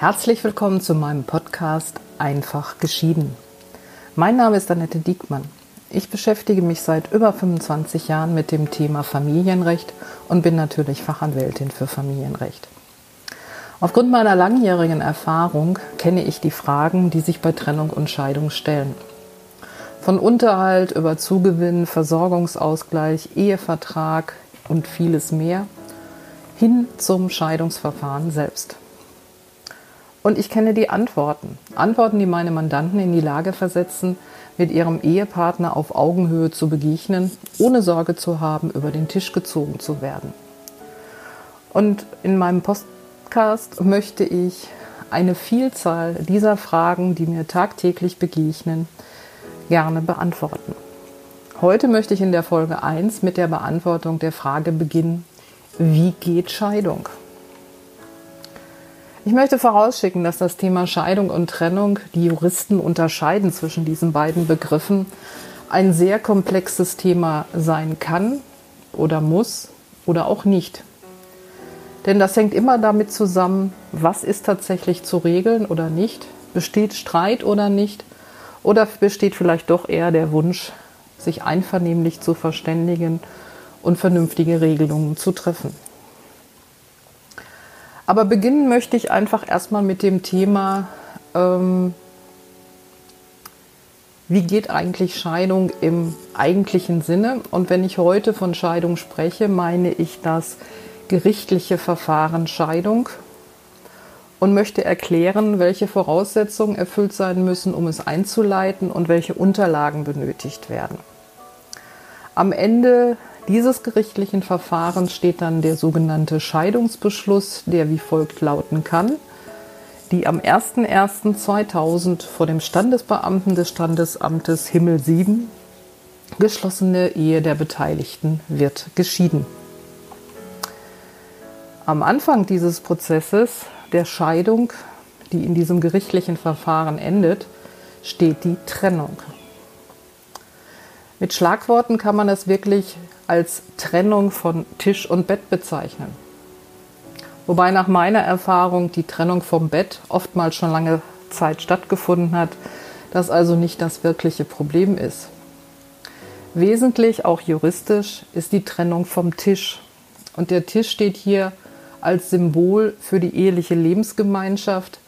Herzlich willkommen zu meinem Podcast Einfach geschieden. Mein Name ist Annette Diekmann. Ich beschäftige mich seit über 25 Jahren mit dem Thema Familienrecht und bin natürlich Fachanwältin für Familienrecht. Aufgrund meiner langjährigen Erfahrung kenne ich die Fragen, die sich bei Trennung und Scheidung stellen. Von Unterhalt über Zugewinn, Versorgungsausgleich, Ehevertrag und vieles mehr hin zum Scheidungsverfahren selbst. Und ich kenne die Antworten. Antworten, die meine Mandanten in die Lage versetzen, mit ihrem Ehepartner auf Augenhöhe zu begegnen, ohne Sorge zu haben, über den Tisch gezogen zu werden. Und in meinem Podcast möchte ich eine Vielzahl dieser Fragen, die mir tagtäglich begegnen, gerne beantworten. Heute möchte ich in der Folge 1 mit der Beantwortung der Frage beginnen, wie geht Scheidung? Ich möchte vorausschicken, dass das Thema Scheidung und Trennung, die Juristen unterscheiden zwischen diesen beiden Begriffen, ein sehr komplexes Thema sein kann oder muss oder auch nicht. Denn das hängt immer damit zusammen, was ist tatsächlich zu regeln oder nicht, besteht Streit oder nicht, oder besteht vielleicht doch eher der Wunsch, sich einvernehmlich zu verständigen und vernünftige Regelungen zu treffen. Aber beginnen möchte ich einfach erstmal mit dem Thema, ähm, wie geht eigentlich Scheidung im eigentlichen Sinne? Und wenn ich heute von Scheidung spreche, meine ich das gerichtliche Verfahren Scheidung und möchte erklären, welche Voraussetzungen erfüllt sein müssen, um es einzuleiten und welche Unterlagen benötigt werden. Am Ende dieses gerichtlichen Verfahrens steht dann der sogenannte Scheidungsbeschluss, der wie folgt lauten kann. Die am 01.01.2000 vor dem Standesbeamten des Standesamtes Himmel 7 geschlossene Ehe der Beteiligten wird geschieden. Am Anfang dieses Prozesses der Scheidung, die in diesem gerichtlichen Verfahren endet, steht die Trennung. Mit Schlagworten kann man es wirklich als Trennung von Tisch und Bett bezeichnen. Wobei nach meiner Erfahrung die Trennung vom Bett oftmals schon lange Zeit stattgefunden hat, das also nicht das wirkliche Problem ist. Wesentlich, auch juristisch, ist die Trennung vom Tisch. Und der Tisch steht hier als Symbol für die eheliche Lebensgemeinschaft,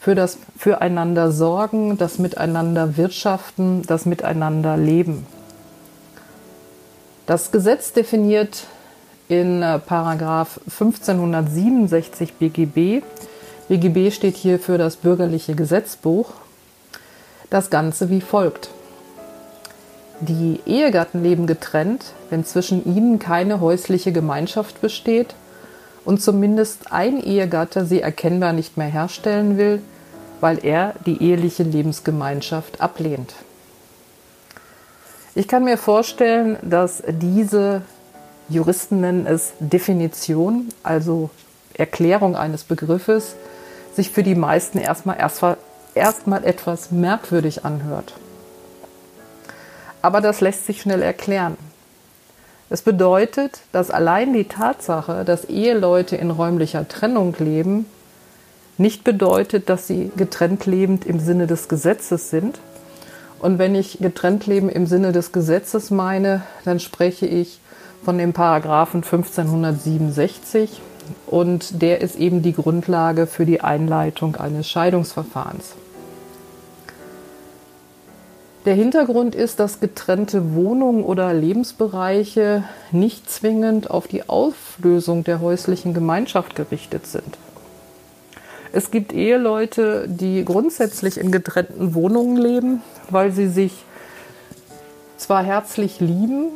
für das Füreinander sorgen, das Miteinander wirtschaften, das Miteinander leben. Das Gesetz definiert in Paragraph 1567 BGB, BGB steht hier für das bürgerliche Gesetzbuch, das Ganze wie folgt. Die Ehegatten leben getrennt, wenn zwischen ihnen keine häusliche Gemeinschaft besteht und zumindest ein Ehegatte sie erkennbar nicht mehr herstellen will, weil er die eheliche Lebensgemeinschaft ablehnt. Ich kann mir vorstellen, dass diese Juristen nennen es Definition, also Erklärung eines Begriffes, sich für die meisten erstmal, erstmal, erstmal etwas merkwürdig anhört. Aber das lässt sich schnell erklären. Es bedeutet, dass allein die Tatsache, dass Eheleute in räumlicher Trennung leben, nicht bedeutet, dass sie getrennt lebend im Sinne des Gesetzes sind, und wenn ich getrennt leben im Sinne des Gesetzes meine, dann spreche ich von dem Paragraphen 1567 und der ist eben die Grundlage für die Einleitung eines Scheidungsverfahrens. Der Hintergrund ist, dass getrennte Wohnungen oder Lebensbereiche nicht zwingend auf die Auflösung der häuslichen Gemeinschaft gerichtet sind. Es gibt Eheleute, die grundsätzlich in getrennten Wohnungen leben, weil sie sich zwar herzlich lieben,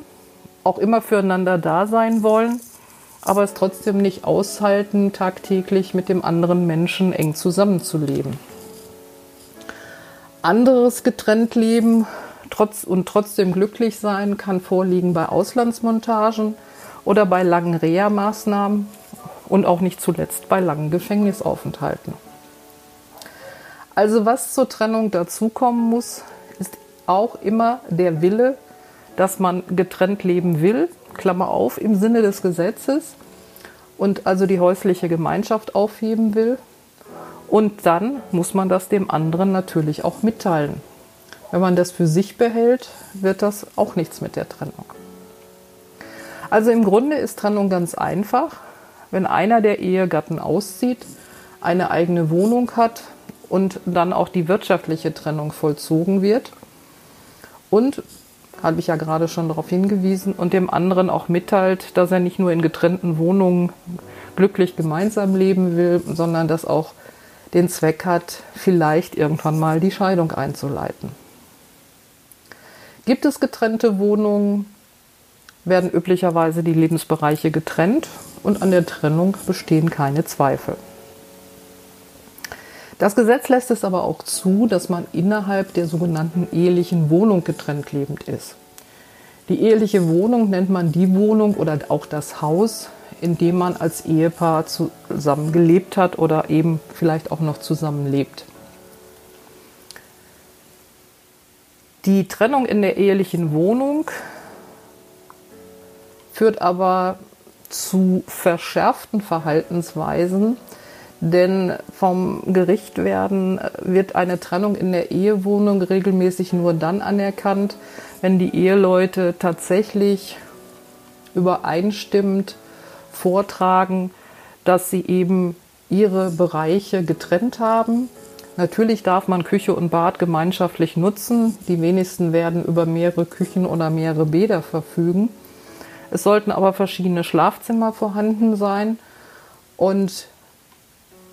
auch immer füreinander da sein wollen, aber es trotzdem nicht aushalten, tagtäglich mit dem anderen Menschen eng zusammenzuleben. Anderes getrennt leben trotz und trotzdem glücklich sein kann vorliegen bei Auslandsmontagen oder bei langen Reha-Maßnahmen und auch nicht zuletzt bei langen Gefängnisaufenthalten. Also was zur Trennung dazukommen muss, ist auch immer der Wille, dass man getrennt leben will, Klammer auf, im Sinne des Gesetzes und also die häusliche Gemeinschaft aufheben will Und dann muss man das dem anderen natürlich auch mitteilen. Wenn man das für sich behält, wird das auch nichts mit der Trennung. Also im Grunde ist Trennung ganz einfach. Wenn einer der Ehegatten auszieht, eine eigene Wohnung hat und dann auch die wirtschaftliche Trennung vollzogen wird und habe ich ja gerade schon darauf hingewiesen, und dem anderen auch mitteilt, dass er nicht nur in getrennten Wohnungen glücklich gemeinsam leben will, sondern das auch den Zweck hat, vielleicht irgendwann mal die Scheidung einzuleiten. Gibt es getrennte Wohnungen, werden üblicherweise die Lebensbereiche getrennt und an der Trennung bestehen keine Zweifel. Das Gesetz lässt es aber auch zu, dass man innerhalb der sogenannten ehelichen Wohnung getrennt lebend ist. Die eheliche Wohnung nennt man die Wohnung oder auch das Haus, in dem man als Ehepaar zusammen gelebt hat oder eben vielleicht auch noch zusammenlebt. Die Trennung in der ehelichen Wohnung führt aber zu verschärften Verhaltensweisen, denn vom Gericht werden wird eine Trennung in der Ehewohnung regelmäßig nur dann anerkannt, wenn die Eheleute tatsächlich übereinstimmend vortragen, dass sie eben ihre Bereiche getrennt haben. Natürlich darf man Küche und Bad gemeinschaftlich nutzen. Die wenigsten werden über mehrere Küchen oder mehrere Bäder verfügen. Es sollten aber verschiedene Schlafzimmer vorhanden sein und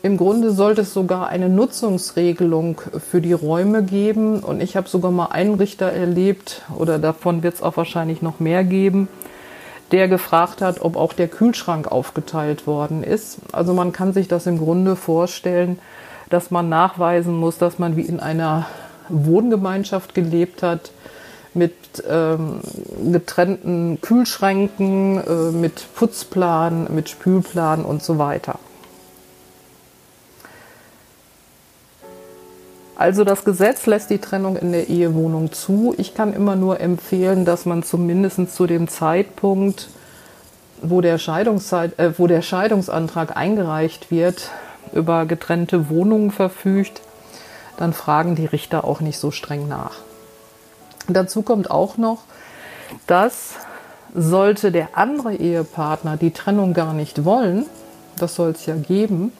im Grunde sollte es sogar eine Nutzungsregelung für die Räume geben. Und ich habe sogar mal einen Richter erlebt, oder davon wird es auch wahrscheinlich noch mehr geben, der gefragt hat, ob auch der Kühlschrank aufgeteilt worden ist. Also man kann sich das im Grunde vorstellen, dass man nachweisen muss, dass man wie in einer Wohngemeinschaft gelebt hat, mit ähm, getrennten Kühlschränken, äh, mit Putzplan, mit Spülplan und so weiter. Also das Gesetz lässt die Trennung in der Ehewohnung zu. Ich kann immer nur empfehlen, dass man zumindest zu dem Zeitpunkt, wo der, Scheidungszeit, äh, wo der Scheidungsantrag eingereicht wird, über getrennte Wohnungen verfügt, dann fragen die Richter auch nicht so streng nach. Dazu kommt auch noch, dass sollte der andere Ehepartner die Trennung gar nicht wollen, das soll es ja geben,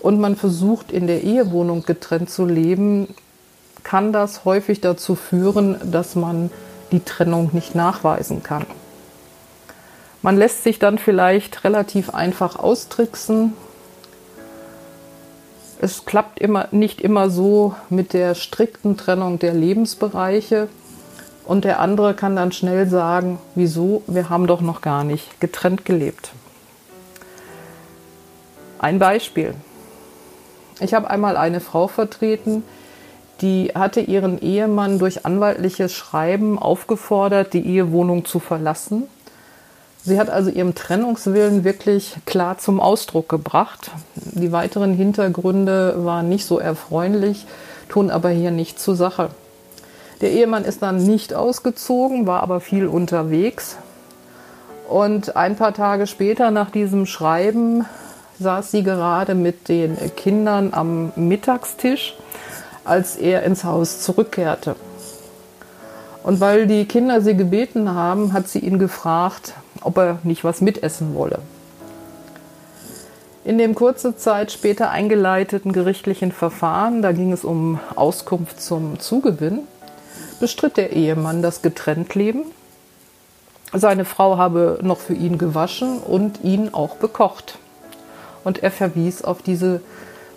und man versucht in der Ehewohnung getrennt zu leben, kann das häufig dazu führen, dass man die Trennung nicht nachweisen kann. Man lässt sich dann vielleicht relativ einfach austricksen. Es klappt immer, nicht immer so mit der strikten Trennung der Lebensbereiche. Und der andere kann dann schnell sagen, wieso, wir haben doch noch gar nicht getrennt gelebt. Ein Beispiel. Ich habe einmal eine Frau vertreten, die hatte ihren Ehemann durch anwaltliches Schreiben aufgefordert, die Ehewohnung zu verlassen. Sie hat also ihren Trennungswillen wirklich klar zum Ausdruck gebracht. Die weiteren Hintergründe waren nicht so erfreulich, tun aber hier nicht zur Sache. Der Ehemann ist dann nicht ausgezogen, war aber viel unterwegs. Und ein paar Tage später nach diesem Schreiben saß sie gerade mit den Kindern am Mittagstisch, als er ins Haus zurückkehrte. Und weil die Kinder sie gebeten haben, hat sie ihn gefragt, ob er nicht was mitessen wolle. In dem kurze Zeit später eingeleiteten gerichtlichen Verfahren, da ging es um Auskunft zum Zugewinn, bestritt der Ehemann das Getrenntleben. Seine Frau habe noch für ihn gewaschen und ihn auch bekocht und er verwies auf diese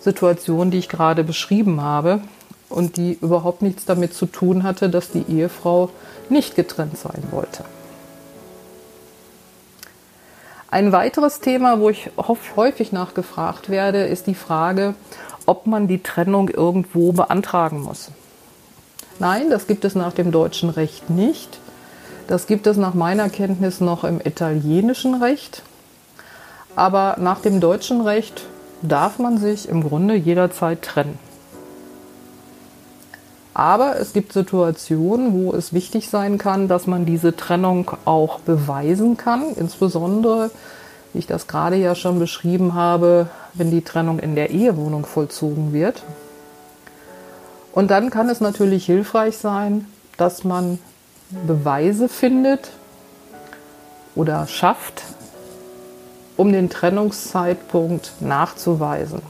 Situation, die ich gerade beschrieben habe und die überhaupt nichts damit zu tun hatte, dass die Ehefrau nicht getrennt sein wollte. Ein weiteres Thema, wo ich häufig nachgefragt werde, ist die Frage, ob man die Trennung irgendwo beantragen muss. Nein, das gibt es nach dem deutschen Recht nicht. Das gibt es nach meiner Kenntnis noch im italienischen Recht. Aber nach dem deutschen Recht darf man sich im Grunde jederzeit trennen. Aber es gibt Situationen, wo es wichtig sein kann, dass man diese Trennung auch beweisen kann. Insbesondere, wie ich das gerade ja schon beschrieben habe, wenn die Trennung in der Ehewohnung vollzogen wird. Und dann kann es natürlich hilfreich sein, dass man Beweise findet oder schafft, um den Trennungszeitpunkt nachzuweisen.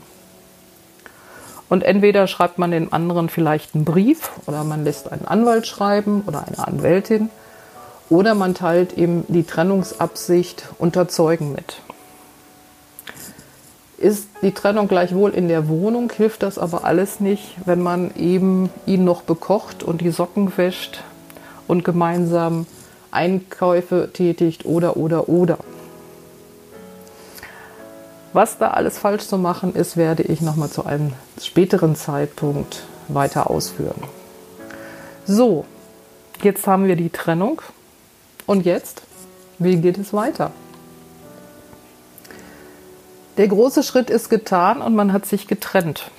Und entweder schreibt man dem anderen vielleicht einen Brief oder man lässt einen Anwalt schreiben oder eine Anwältin oder man teilt ihm die Trennungsabsicht unter Zeugen mit. Ist die Trennung gleichwohl in der Wohnung, hilft das aber alles nicht, wenn man eben ihn noch bekocht und die Socken wäscht und gemeinsam Einkäufe tätigt oder oder oder. Was da alles falsch zu machen ist, werde ich nochmal zu einem späteren Zeitpunkt weiter ausführen. So, jetzt haben wir die Trennung. Und jetzt, wie geht es weiter? Der große Schritt ist getan und man hat sich getrennt.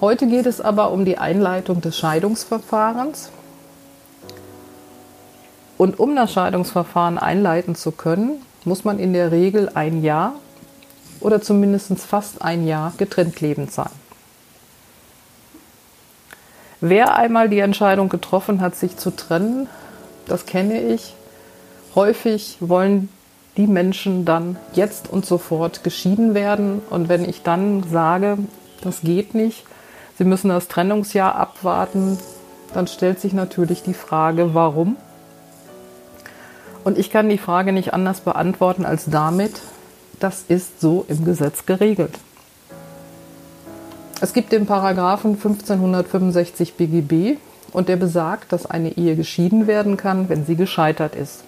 Heute geht es aber um die Einleitung des Scheidungsverfahrens. Und um das Scheidungsverfahren einleiten zu können, muss man in der Regel ein Jahr oder zumindest fast ein Jahr getrennt lebend sein. Wer einmal die Entscheidung getroffen hat, sich zu trennen, das kenne ich. Häufig wollen die Menschen dann jetzt und sofort geschieden werden. Und wenn ich dann sage, das geht nicht, sie müssen das Trennungsjahr abwarten, dann stellt sich natürlich die Frage, warum? Und ich kann die Frage nicht anders beantworten als damit, das ist so im Gesetz geregelt. Es gibt den Paragraphen 1565 BGB und der besagt, dass eine Ehe geschieden werden kann, wenn sie gescheitert ist.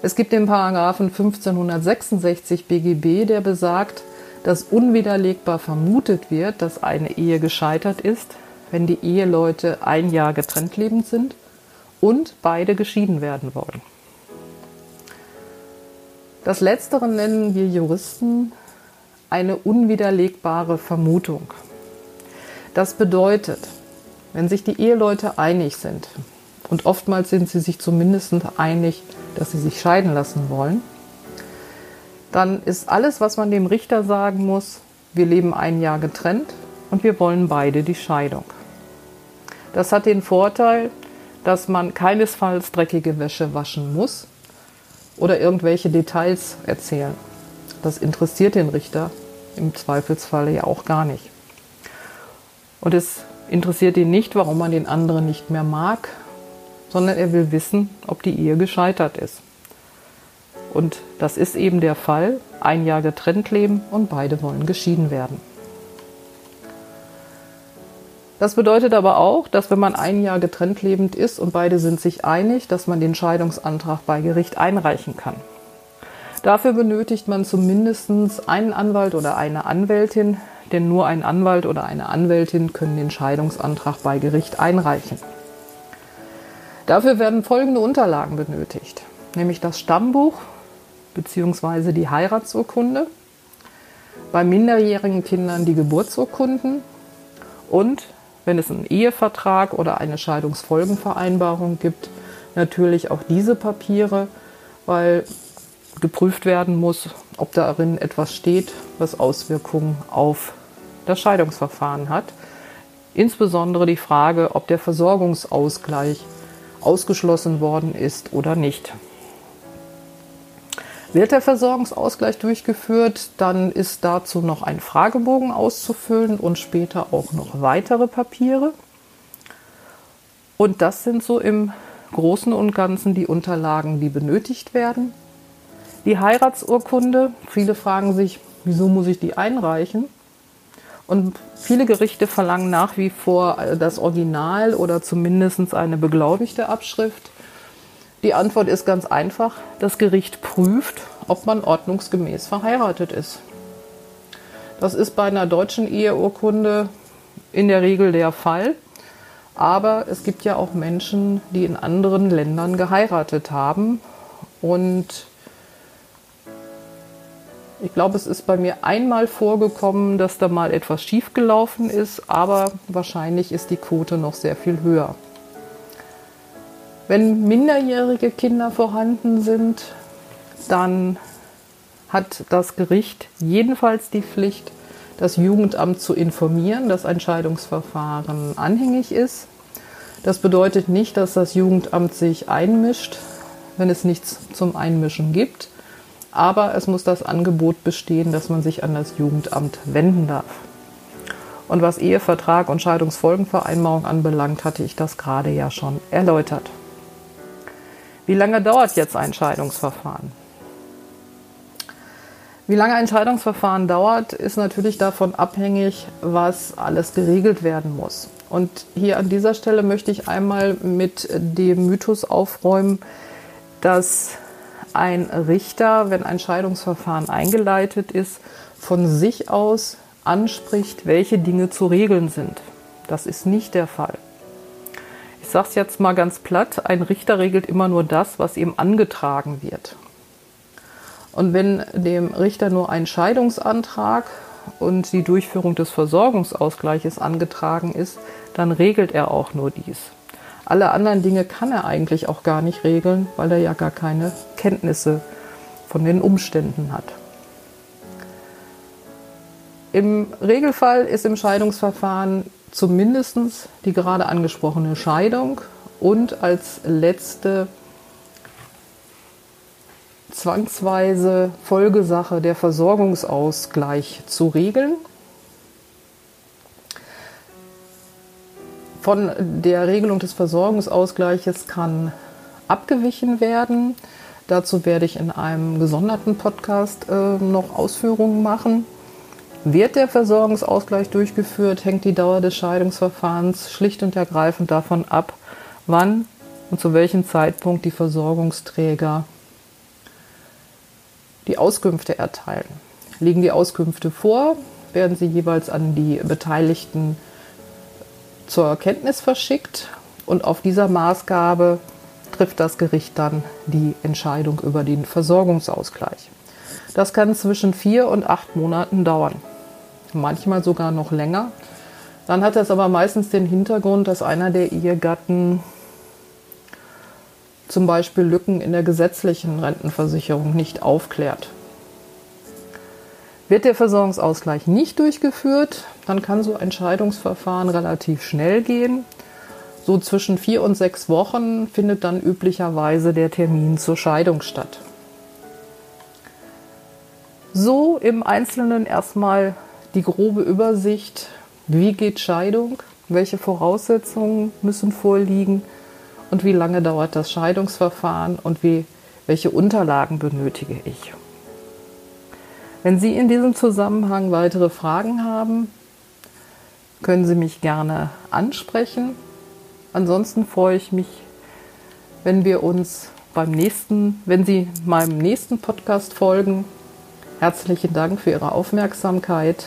Es gibt den Paragraphen 1566 BGB, der besagt, dass unwiderlegbar vermutet wird, dass eine Ehe gescheitert ist, wenn die Eheleute ein Jahr getrennt lebend sind und beide geschieden werden wollen. Das Letztere nennen wir Juristen eine unwiderlegbare Vermutung. Das bedeutet, wenn sich die Eheleute einig sind, und oftmals sind sie sich zumindest einig, dass sie sich scheiden lassen wollen, dann ist alles, was man dem Richter sagen muss, wir leben ein Jahr getrennt und wir wollen beide die Scheidung. Das hat den Vorteil, dass man keinesfalls dreckige Wäsche waschen muss oder irgendwelche Details erzählen. Das interessiert den Richter im Zweifelsfall ja auch gar nicht. Und es interessiert ihn nicht, warum man den anderen nicht mehr mag, sondern er will wissen, ob die Ehe gescheitert ist. Und das ist eben der Fall. Ein Jahr getrennt leben und beide wollen geschieden werden. Das bedeutet aber auch, dass wenn man ein Jahr getrennt lebend ist und beide sind sich einig, dass man den Scheidungsantrag bei Gericht einreichen kann. Dafür benötigt man zumindest einen Anwalt oder eine Anwältin, denn nur ein Anwalt oder eine Anwältin können den Scheidungsantrag bei Gericht einreichen. Dafür werden folgende Unterlagen benötigt, nämlich das Stammbuch bzw. die Heiratsurkunde, bei minderjährigen Kindern die Geburtsurkunden und wenn es einen Ehevertrag oder eine Scheidungsfolgenvereinbarung gibt, natürlich auch diese Papiere, weil geprüft werden muss, ob darin etwas steht, was Auswirkungen auf das Scheidungsverfahren hat. Insbesondere die Frage, ob der Versorgungsausgleich ausgeschlossen worden ist oder nicht. Wird der Versorgungsausgleich durchgeführt, dann ist dazu noch ein Fragebogen auszufüllen und später auch noch weitere Papiere. Und das sind so im Großen und Ganzen die Unterlagen, die benötigt werden. Die Heiratsurkunde, viele fragen sich, wieso muss ich die einreichen? Und viele Gerichte verlangen nach wie vor das Original oder zumindest eine beglaubigte Abschrift. Die Antwort ist ganz einfach. Das Gericht prüft, ob man ordnungsgemäß verheiratet ist. Das ist bei einer deutschen Eheurkunde in der Regel der Fall. Aber es gibt ja auch Menschen, die in anderen Ländern geheiratet haben. Und ich glaube, es ist bei mir einmal vorgekommen, dass da mal etwas schiefgelaufen ist, aber wahrscheinlich ist die Quote noch sehr viel höher. Wenn minderjährige Kinder vorhanden sind, dann hat das Gericht jedenfalls die Pflicht, das Jugendamt zu informieren, dass ein Scheidungsverfahren anhängig ist. Das bedeutet nicht, dass das Jugendamt sich einmischt, wenn es nichts zum Einmischen gibt. Aber es muss das Angebot bestehen, dass man sich an das Jugendamt wenden darf. Und was Ehevertrag und Scheidungsfolgenvereinbarung anbelangt, hatte ich das gerade ja schon erläutert. Wie lange dauert jetzt ein Scheidungsverfahren? Wie lange ein Scheidungsverfahren dauert, ist natürlich davon abhängig, was alles geregelt werden muss. Und hier an dieser Stelle möchte ich einmal mit dem Mythos aufräumen, dass ein Richter, wenn ein Scheidungsverfahren eingeleitet ist, von sich aus anspricht, welche Dinge zu regeln sind. Das ist nicht der Fall. Ich sage es jetzt mal ganz platt, ein Richter regelt immer nur das, was ihm angetragen wird. Und wenn dem Richter nur ein Scheidungsantrag und die Durchführung des Versorgungsausgleiches angetragen ist, dann regelt er auch nur dies. Alle anderen Dinge kann er eigentlich auch gar nicht regeln, weil er ja gar keine Kenntnisse von den Umständen hat. Im Regelfall ist im Scheidungsverfahren zumindest die gerade angesprochene Scheidung und als letzte zwangsweise Folgesache der Versorgungsausgleich zu regeln. Von der Regelung des Versorgungsausgleiches kann abgewichen werden. Dazu werde ich in einem gesonderten Podcast äh, noch Ausführungen machen. Wird der Versorgungsausgleich durchgeführt, hängt die Dauer des Scheidungsverfahrens schlicht und ergreifend davon ab, wann und zu welchem Zeitpunkt die Versorgungsträger die Auskünfte erteilen. Liegen die Auskünfte vor, werden sie jeweils an die Beteiligten zur Kenntnis verschickt und auf dieser Maßgabe trifft das Gericht dann die Entscheidung über den Versorgungsausgleich. Das kann zwischen vier und acht Monaten dauern, manchmal sogar noch länger. Dann hat das aber meistens den Hintergrund, dass einer der Ehegatten zum Beispiel Lücken in der gesetzlichen Rentenversicherung nicht aufklärt. Wird der Versorgungsausgleich nicht durchgeführt, dann kann so ein Scheidungsverfahren relativ schnell gehen. So zwischen vier und sechs Wochen findet dann üblicherweise der Termin zur Scheidung statt. So im Einzelnen erstmal die grobe Übersicht, wie geht Scheidung, welche Voraussetzungen müssen vorliegen und wie lange dauert das Scheidungsverfahren und wie, welche Unterlagen benötige ich. Wenn Sie in diesem Zusammenhang weitere Fragen haben, können Sie mich gerne ansprechen. Ansonsten freue ich mich, wenn wir uns beim nächsten, wenn Sie meinem nächsten Podcast folgen. Herzlichen Dank für Ihre Aufmerksamkeit.